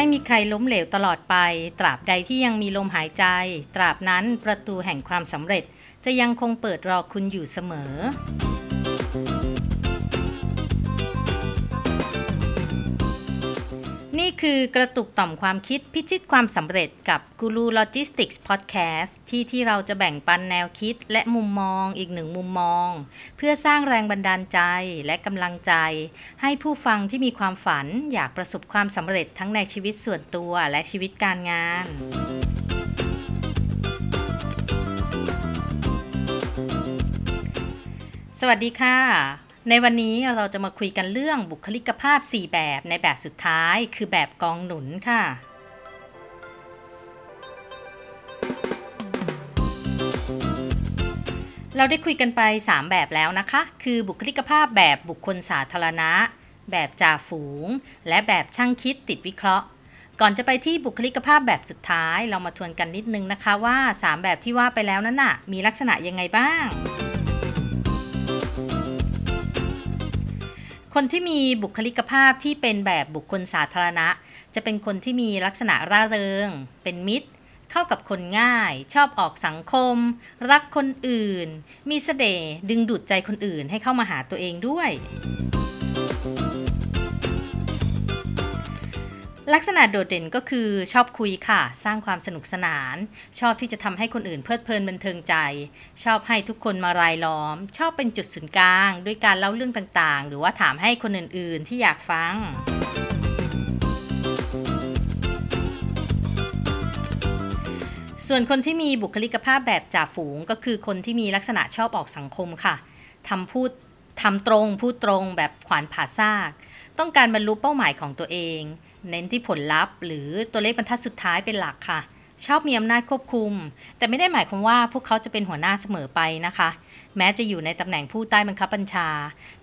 ไม่มีใครล้มเหลวตลอดไป ตราบใดที่ยังมีลมหายใจ ตราบนั้นประตูแห่งความสำเร็จจะยังคงเปิดรอคุณอยู่เสมอ คือกระตุกต่อมความคิดพิชิตความสำเร็จกับ Guru Logistics Podcast ที่ที่เราจะแบ่งปันแนวคิดและมุมมองอีกหนึ่งมุมมอง เพื่อสร้างแรงบันดาลใจและกำลังใจ ให้ผู้ฟังที่มีความฝันอยากประสบความสำเร็จทั้งในชีวิตส่วนตัวและชีวิตการงานสวัสดีค่ะ ในวันนี้เราจะมาคุยกันเรื่องบุคลิกภาพ 4 แบบในแบบสุดท้ายคือแบบกองหนุนค่ะ เราได้คุยกันไป 3 แบบแล้วนะคะ คือบุคลิกภาพแบบบุคคลสาธารณะ แบบจ่าฝูง และแบบช่างคิดติดวิเคราะห์ ก่อนจะไปที่บุคลิกภาพแบบสุดท้าย เรามาทวนกันนิดนึงนะคะว่า 3 แบบที่ว่าไปแล้วนั้นน่ะ มีลักษณะยังไงบ้าง คนที่มีบุคลิกภาพที่เป็นแบบบุคคลสาธารณะ จะเป็นคนที่มีลักษณะร่าเริง เป็นมิตร เข้ากับคนง่าย ชอบออกสังคม รักคนอื่น มีเสน่ห์ดึงดูดใจคนอื่นให้เข้ามาหาตัวเองด้วย ลักษณะโดดเด่นก็คือชอบคุยค่ะ สร้างความสนุกสนาน ชอบที่จะทำให้คนอื่นเพลิดเพลินบันเทิงใจ ชอบให้ทุกคนมารายล้อม ชอบเป็นจุดศูนย์กลาง ด้วยการเล่าเรื่องต่างๆ หรือว่าถามให้คนอื่นๆ ที่อยากฟังส่วนคนที่มีบุคลิกภาพแบบจ่าฝูงก็คือคนที่มีลักษณะชอบออกสังคมค่ะทำพูดทำตรง พูดตรงแบบขวานผ่าซาก ต้องการบรรลุเป้าหมายของตัวเอง เน้นที่ผลลัพธ์ หรือตัวเลขบรรทัดสุดท้ายเป็นหลักค่ะ ชอบมีอำนาจควบคุม แต่ไม่ได้หมายความว่าพวกเขาจะเป็นหัวหน้าเสมอไปนะคะ แม้จะอยู่ในตำแหน่งผู้ใต้บังคับบัญชา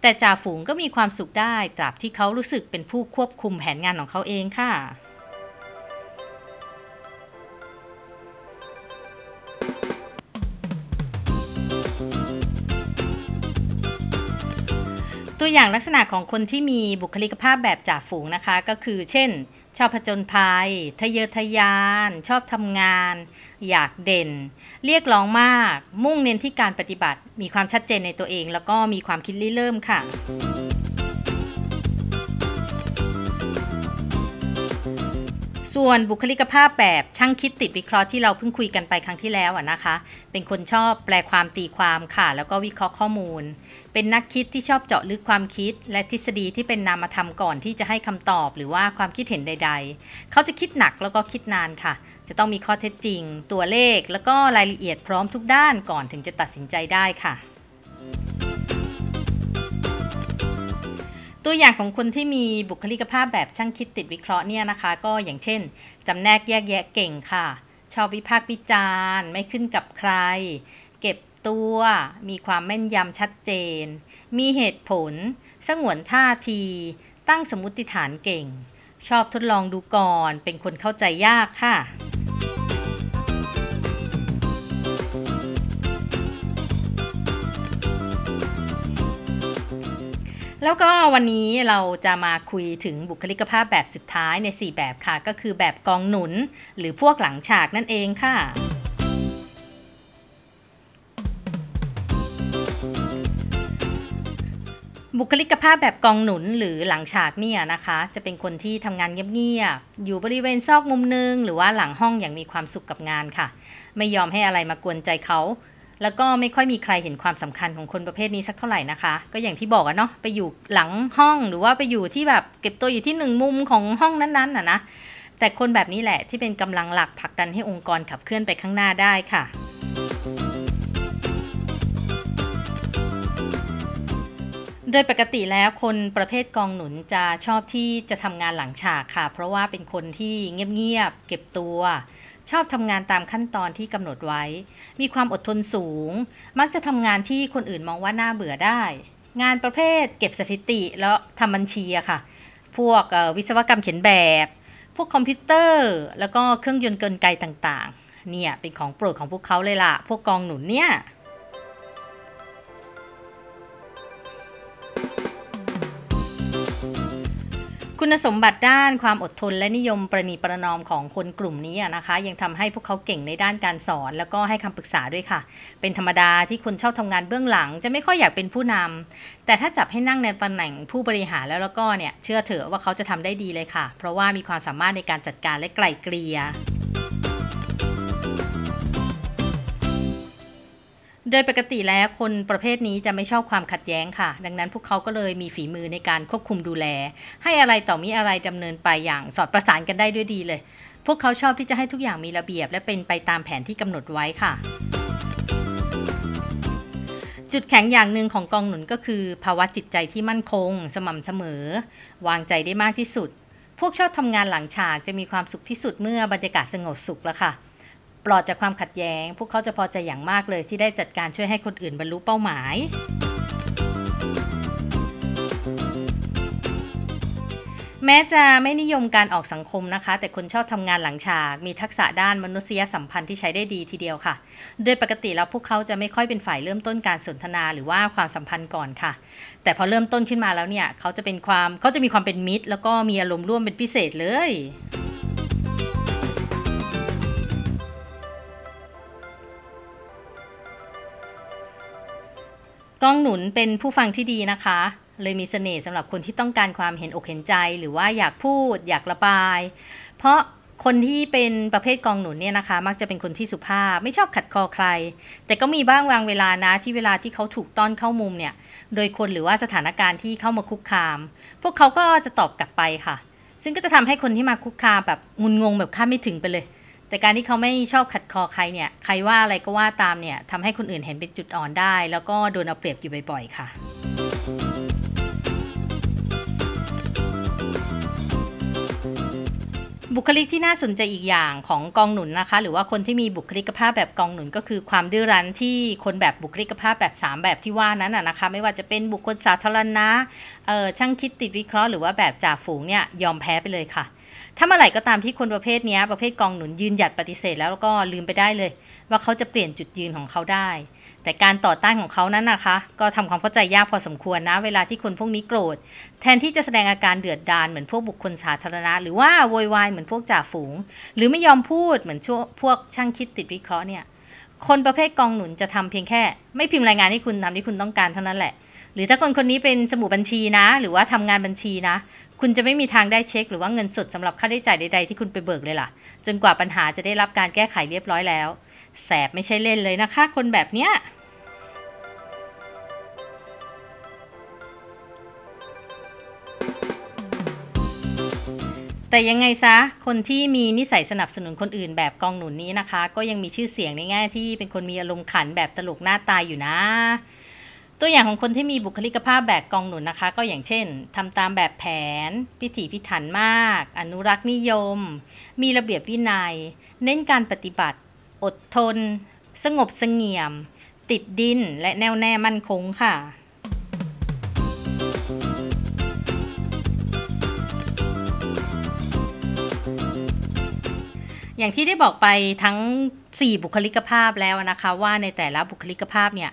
แต่จ่าฝูงก็มีความสุขได้ตราบที่เขารู้สึกเป็นผู้ควบคุมแผนงานของเขาเองค่ะ ตัวอย่างลักษณะของคนที่มีบุคลิกภาพแบบจ่าฝูงนะคะ ก็คือเช่น ชอบผจญภัย ทะเยอทะยาน ชอบทำงาน อยากเด่น เรียกร้องมาก มุ่งเน้นที่การปฏิบัติ มีความชัดเจนในตัวเอง แล้วก็มีความคิดริเริ่มค่ะ ส่วนบุคลิกภาพแบบช่างคิดติดวิเคราะห์ที่เราเพิ่งคุยกันไปครั้งที่แล้วนะคะ เป็นคนชอบแปลความตีความค่ะ แล้วก็วิเคราะห์ข้อมูล เป็นนักคิดที่ชอบเจาะลึกความคิด และทฤษฎีที่เป็นนามธรรมก่อนที่จะให้คำตอบ หรือว่าความคิดเห็นใด ๆ เขาจะคิดหนักแล้วก็คิดนานค่ะ จะต้องมีข้อเท็จจริง ตัวเลข แล้วก็รายละเอียดพร้อมทุกด้านก่อนถึงจะตัดสินใจได้ค่ะ ตัวอย่างของคนที่มีบุคลิกภาพแบบช่างคิดติดวิเคราะห์เนี่ยนะคะ ก็อย่างเช่นจำแนกแยกแยะเก่งค่ะ ชอบวิพากษ์วิจารณ์ไม่ขึ้นกับใคร เก็บตัวมีความแม่นยำชัดเจน มีเหตุผล สงวนท่าที ตั้งสมมติฐานเก่ง ชอบทดลองดูก่อน เป็นคนเข้าใจยากค่ะ แล้วก็วันนี้เราจะมาคุยถึงบุคลิกภาพแบบสุดท้ายใน 4 แบบค่ะ ก็คือแบบกองหนุน หรือพวกหลังฉากนั่นเองค่ะบุคลิกภาพแบบกองหนุนหรือหลังฉากเนี่ยนะคะ จะเป็นคนที่ทำงานเงียบๆอยู่บริเวณซอกมุมนึง หรือว่าหลังห้องอย่างมีความสุขกับงานค่ะ ไม่ยอมให้อะไรมากวนใจเขา แล้วก็ไม่ค่อยมีใครเห็นความสำคัญของคนประเภทนี้สักเท่าไหร่นะคะ ก็อย่างที่บอกอะเนาะไปอยู่หลังห้องหรือว่าไปอยู่ที่แบบเก็บตัวอยู่ที่หนึ่งมุมของห้องนั้นๆน่ะนะแต่คนแบบนี้แหละที่เป็นกำลังหลักผลักดันให้องค์กรขับเคลื่อนไปข้างหน้าได้ค่ะโดยปกติแล้วคนประเภทกองหนุนจะชอบที่จะทำงานหลังฉากค่ะ เพราะว่าเป็นคนที่เงียบๆเก็บตัว ชอบทำงานตามขั้นตอนที่กำหนดไว้ มีความอดทนสูง มักจะทำงานที่คนอื่นมองว่าน่าเบื่อได้ งานประเภทเก็บสถิติแล้วทำบัญชีอะค่ะ พวกวิศวกรรมเขียนแบบ พวกคอมพิวเตอร์ แล้วก็เครื่องยนต์กลไกต่างๆ เนี่ยเป็นของโปรดของพวกเขาเลยล่ะ พวกกองหนุนเนี่ย คุณสมบัติด้านความอดทนและนิยมประนีประนอมของคนกลุ่มนี้นะคะ ยังทำให้พวกเขาเก่งในด้านการสอน แล้วก็ให้คำปรึกษาด้วยค่ะ เป็นธรรมดาที่คนชอบทำงานเบื้องหลัง จะไม่ค่อยอยากเป็นผู้นำแต่ถ้าจับให้นั่งในตำแหน่งผู้บริหารแล้วแล้วก็เนี่ยเชื่อเถอะว่าเขาจะทำได้ดีเลยค่ะ เพราะว่ามีความสามารถในการจัดการและไกล่เกลี่ย ดยปกติแล้วคนประเภทนี้จะไม่ชอบความขัดแย้งค่ะ ดังนั้นพวกเขาก็เลยมีฝีมือในการควบคุมดูแล ให้อะไรต่อมีอะไรดำเนินไปอย่างสอดประสานกันได้ด้วยดีเลย พวกเขาชอบที่จะให้ทุกอย่างมีระเบียบ และเป็นไปตามแผนที่กำหนดไว้ค่ะ จุดแข็งอย่างหนึ่งของกองหนุนก็คือ ภาวะจิตใจที่มั่นคง สม่ำเสมอ วางใจได้มากที่สุด พวกชอบทำงานหลังฉากจะมีความสุขที่สุดเมื่อบรรยากาศสงบสุขแล้วค่ะ ปลอดจากความขัดแย้ง พวกเขาจะพอใจอย่างมากเลยที่ได้จัดการช่วยให้คนอื่นบรรลุเป้าหมาย แม้จะไม่นิยมการออกสังคมนะคะ แต่คนชอบทำงานหลังฉาก มีทักษะด้านมนุษยสัมพันธ์ที่ใช้ได้ดีทีเดียวค่ะ โดยปกติแล้วพวกเขาจะไม่ค่อยเป็นฝ่ายเริ่มต้นการสนทนาหรือว่าความสัมพันธ์ก่อนค่ะ แต่พอเริ่มต้นขึ้นมาแล้วเนี่ยเขาจะเป็นความเขาจะมีความเป็นมิตร แล้วก็มีอารมณ์ร่วมเป็นพิเศษเลย กองหนุนเป็นผู้ฟังที่ดีนะคะ เลยมีเสน่ห์สำหรับคนที่ต้องการความเห็นอกเห็นใจ หรือว่าอยากพูด อยากระบาย เพราะคนที่เป็นประเภทกองหนุนเนี่ยนะคะ มักจะเป็นคนที่สุภาพไม่ชอบขัดคอใคร แต่ก็มีบ้างบางเวลานะที่เวลาที่เขาถูกต้อนเข้ามุมเนี่ย โดยคนหรือว่าสถานการณ์ที่เข้ามาคุกคาม พวกเขาก็จะตอบกลับไปค่ะ ซึ่งก็จะทำให้คนที่มาคุกคามแบบงุนงงแบบคาดไม่ถึงไปเลย แต่การที่เขาไม่ชอบขัดคอใครเนี่ย ใครว่าอะไรก็ว่าตามเนี่ยทำให้คนอื่นเห็นเป็นจุดอ่อนได้ แล้วก็โดนเอาเปรียบอยู่บ่อยๆ ค่ะบุคลิกที่น่าสนใจอีกอย่างของกองหนุนนะคะ หรือว่าคนที่มีบุคลิกภาพแบบกองหนุนก็คือความดื้อรั้นที่คนแบบบุคลิกภาพแบบ 3 แบบที่ว่านั้นนะนะคะ ไม่ว่าจะเป็นบุคคลสาธารณะเออช่างคิดติดวิเคราะห์หรือว่าแบบจ่าฝูงเนี่ยยอมแพ้ไปเลยค่ะ ถ้าเมื่อไหร่ก็ตามที่คนประเภทนี้ประเภทกองหนุนยืนหยัดปฏิเสธแล้วก็ลืมไปได้เลย ว่าเขาจะเปลี่ยนจุดยืนของเขาได้ แต่การต่อต้านของเขานั้นนะคะ ก็ทำความเข้าใจยากพอสมควรนะ เวลาที่คนพวกนี้โกรธ แทนที่จะแสดงอาการเดือดดาลเหมือนพวกบุคคลสาธารณะ หรือว่าโวยวายเหมือนพวกจ่าฝูง หรือไม่ยอมพูดเหมือนช่วพวกช่างคิดติดวิเคราะห์เนี่ยคนประเภทกองหนุนจะทำเพียงแค่ ไม่พิมพ์รายงานให้คุณทำที่คุณต้องการเท่านั้นแหละ หรือถ้าคนคนนี้เป็นสมุดบัญชีนะ หรือว่าทำงานบัญชีนะ คุณจะไม่มีทางได้เช็ค หรือว่าเงินสดสำหรับค่าใช้จ่ายใด ๆ ที่คุณไปเบิกเลยล่ะ จนกว่าปัญหาจะได้รับการแก้ไขเรียบร้อยแล้ว แสบไม่ใช่เล่นเลยนะคะ คนแบบเนี้ยแต่ยังไงซะ คนที่มีนิสัยสนับสนุนคนอื่นแบบกองหนุนนี้นะคะ ก็ยังมีชื่อเสียงในแง่ที่เป็นคนมีอารมณ์ขันแบบตลกหน้าตายอยู่นะ ตัวอย่างของคนที่มีบุคลิกภาพแบบกองหนุนนะคะ ก็อย่างเช่นทำตามแบบแผน พิถีพิถันมาก อนุรักษ์นิยม มีระเบียบวินัย เน้นการปฏิบัติ อดทน สงบเสงี่ยม ติดดินและแน่วแน่มั่นคงค่ะ อย่างที่ได้บอกไปทั้ง 4 บุคลิกภาพแล้วนะคะ ว่าในแต่ละบุคลิกภาพเนี่ย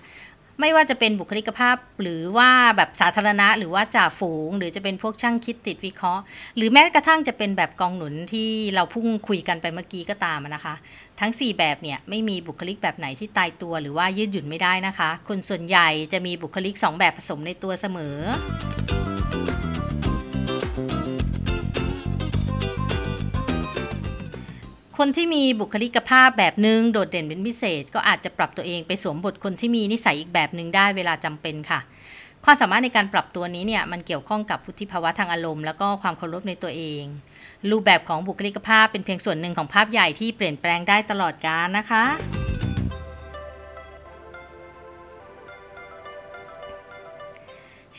ไม่ว่าจะเป็นบุคลิกภาพ หรือว่าแบบสาธารณะ หรือว่าจ่าฝูง หรือจะเป็นพวกช่างคิดติดวิเคราะห์ หรือแม้กระทั่งจะเป็นแบบกองหนุนที่เราพุ่งคุยกันไปเมื่อกี้ก็ตามนะคะ ทั้ง 4 แบบเนี่ยไม่มีบุคลิกแบบไหนที่ตายตัว หรือว่ายืดหยุ่นไม่ได้นะคะ คนส่วนใหญ่จะมีบุคลิก 2 แบบผสมในตัวเสมอ คนที่มีบุคลิกภาพแบบหนึ่งโดดเด่นเป็นพิเศษ ก็อาจจะปรับตัวเองไปสวมบทคนที่มีนิสัยอีกแบบหนึ่งได้เวลาจำเป็นค่ะ ความสามารถในการปรับตัวนี้เนี่ยมันเกี่ยวข้องกับพุทธิภาวะทางอารมณ์ แล้วก็ความเคารพในตัวเอง รูปแบบของบุคลิกภาพเป็นเพียงส่วนหนึ่งของภาพใหญ่ที่เปลี่ยนแปลงได้ตลอดกาลนะคะ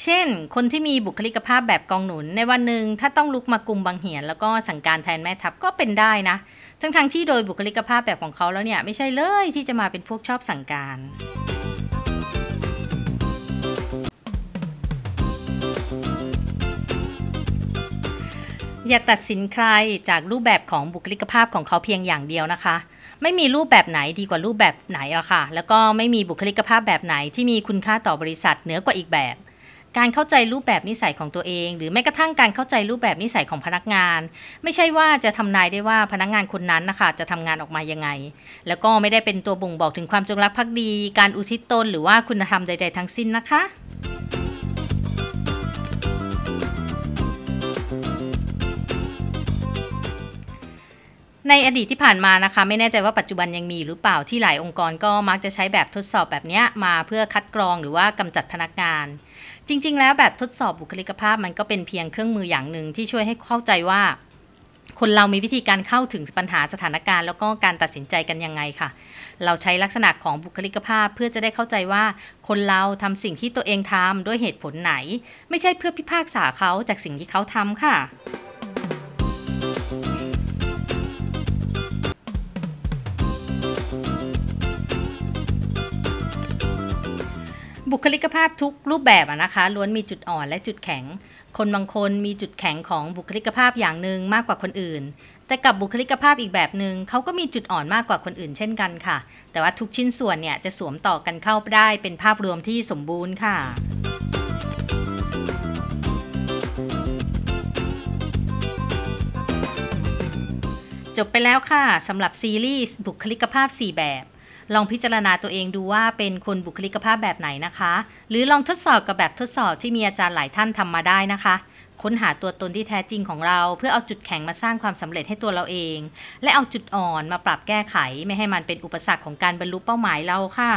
เช่น คนที่มีบุคลิกภาพแบบกองหนุนในวันหนึ่งถ้าต้องลุกมากุมบางเหียน แล้วก็สั่งการแทนแม่ทัพก็เป็นได้นะ ทั้งทงๆที่โดยบุคลิกภาพแบบของเขาแล้วเนี่ย ไม่ใช่เลยที่จะมาเป็นพวกชอบสั่งการอย่าตัดสินใครจากรูปแบบของบุคลิกภาพของเขาเพียงอย่างเดียวนะคะ ไม่มีรูปแบบไหนดีกว่ารูปแบบไหนหรอกค่ะ แล้วก็ไม่มีบุคลิกภาพแบบไหนที่มีคุณค่าต่อบริษัทเหนือกว่าอีกแบบ การเข้าใจรูปแบบนิสัยของตัวเอง หรือแม้กระทั่งการเข้าใจรูปแบบนิสัยของพนักงาน ไม่ใช่ว่าจะทำนายได้ว่าพนักงานคนนั้นนะคะจะทำงานออกมายังไง แล้วก็ไม่ได้เป็นตัวบ่งบอกถึงความจงรักภักดี การอุทิศตนหรือว่าคุณธรรมใด ๆ ทั้งสิ้นนะคะในอดีตที่ผ่านมานะคะ ไม่แน่ใจว่าปัจจุบันยังมีหรือเปล่าที่หลายองค์กรก็มักจะใช้แบบทดสอบแบบนี้มาเพื่อคัดกรองหรือว่ากำจัดพนักงาน จริง ๆ แล้วแบบทดสอบบุคลิกภาพมันก็เป็นเพียงเครื่องมืออย่างหนึ่งที่ช่วยให้เข้าใจว่า คนเรามีวิธีการเข้าถึงปัญหาสถานการณ์ แล้วก็การตัดสินใจกันยังไงค่ะ เราใช้ลักษณะของบุคลิกภาพเพื่อจะได้เข้าใจว่า คนเราทำสิ่งที่ตัวเองทำด้วยเหตุผลไหน ไม่ใช่เพื่อพิพากษาเขาจากสิ่งที่เขาทำค่ะ บุคลิกภาพทุกรูปแบบอะนะคะล้วนมีจุดอ่อนและจุดแข็ง คนบางคนมีจุดแข็งของบุคลิกภาพอย่างหนึ่งมากกว่าคนอื่น แต่กับบุคลิกภาพอีกแบบหนึ่งเขาก็มีจุดอ่อนมากกว่าคนอื่นเช่นกันค่ะ แต่ว่าทุกชิ้นส่วนเนี่ยจะสวมต่อกันเข้าได้เป็นภาพรวมที่สมบูรณ์ค่ะจบไปแล้วค่ะสำหรับซีรีส์บุคลิกภาพ 4 แบบ ลองพิจารณาตัวเองดูว่าเป็นคนบุคลิกภาพแบบไหนนะคะ หรือลองทดสอบกับแบบทดสอบที่มีอาจารย์หลายท่านทำมาได้นะคะค้นหาตัวตนที่แท้จริงของเรา เพื่อเอาจุดแข็งมาสร้างความสำเร็จให้ตัวเราเอง และเอาจุดอ่อนมาปรับแก้ไข ไม่ให้มันเป็นอุปสรรคของการบรรลุเป้าหมายเราค่ะ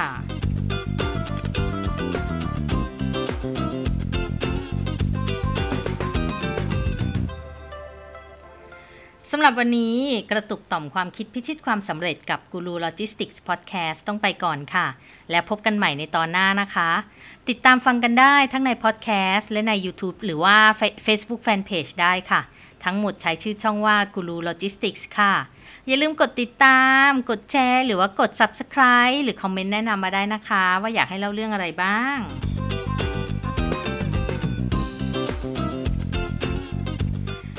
สำหรับวันนี้กระตุกต่อมความคิดพิชิตความสำเร็จกับกูรูโลจิสติกส์พอดแคสต์ต้องไปก่อนค่ะ แล้วพบกันใหม่ในตอนหน้านะคะ ติดตามฟังกันได้ทั้งในพอดแคสต์และใน YouTube หรือว่า Facebook Fanpage ได้ค่ะ ทั้งหมดใช้ชื่อช่องว่ากูรูโลจิสติกส์ค่ะ อย่าลืมกดติดตาม กดแชร์ หรือว่ากด Subscribe หรือคอมเมนต์แนะนำมาได้นะคะ ว่าอยากให้เล่าเรื่องอะไรบ้าง